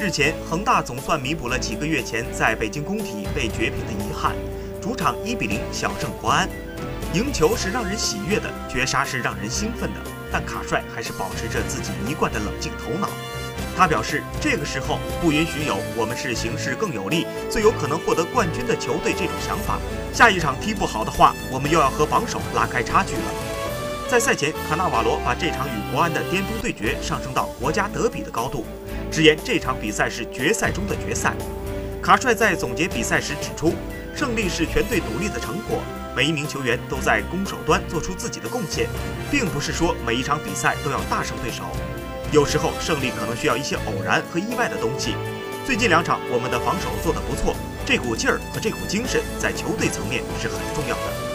日前，恒大总算弥补了几个月前在北京工体被绝平的遗憾，主场一比零小胜国安。赢球是让人喜悦的，绝杀是让人兴奋的，但卡帅还是保持着自己一贯的冷静头脑。他表示，这个时候不允许有“我们是形势更有利、最有可能获得冠军的球队”这种想法。下一场踢不好的话，我们又要和榜首拉开差距了。在赛前，卡纳瓦罗把这场与国安的巅峰对决上升到国家德比的高度，直言这场比赛是决赛中的决赛。卡帅在总结比赛时指出，胜利是全队努力的成果。每一名球员都在攻守端做出自己的贡献，并不是说每一场比赛都要大胜对手。有时候胜利可能需要一些偶然和意外的东西。最近两场我们的防守做得不错，这股劲儿和这股精神在球队层面是很重要的。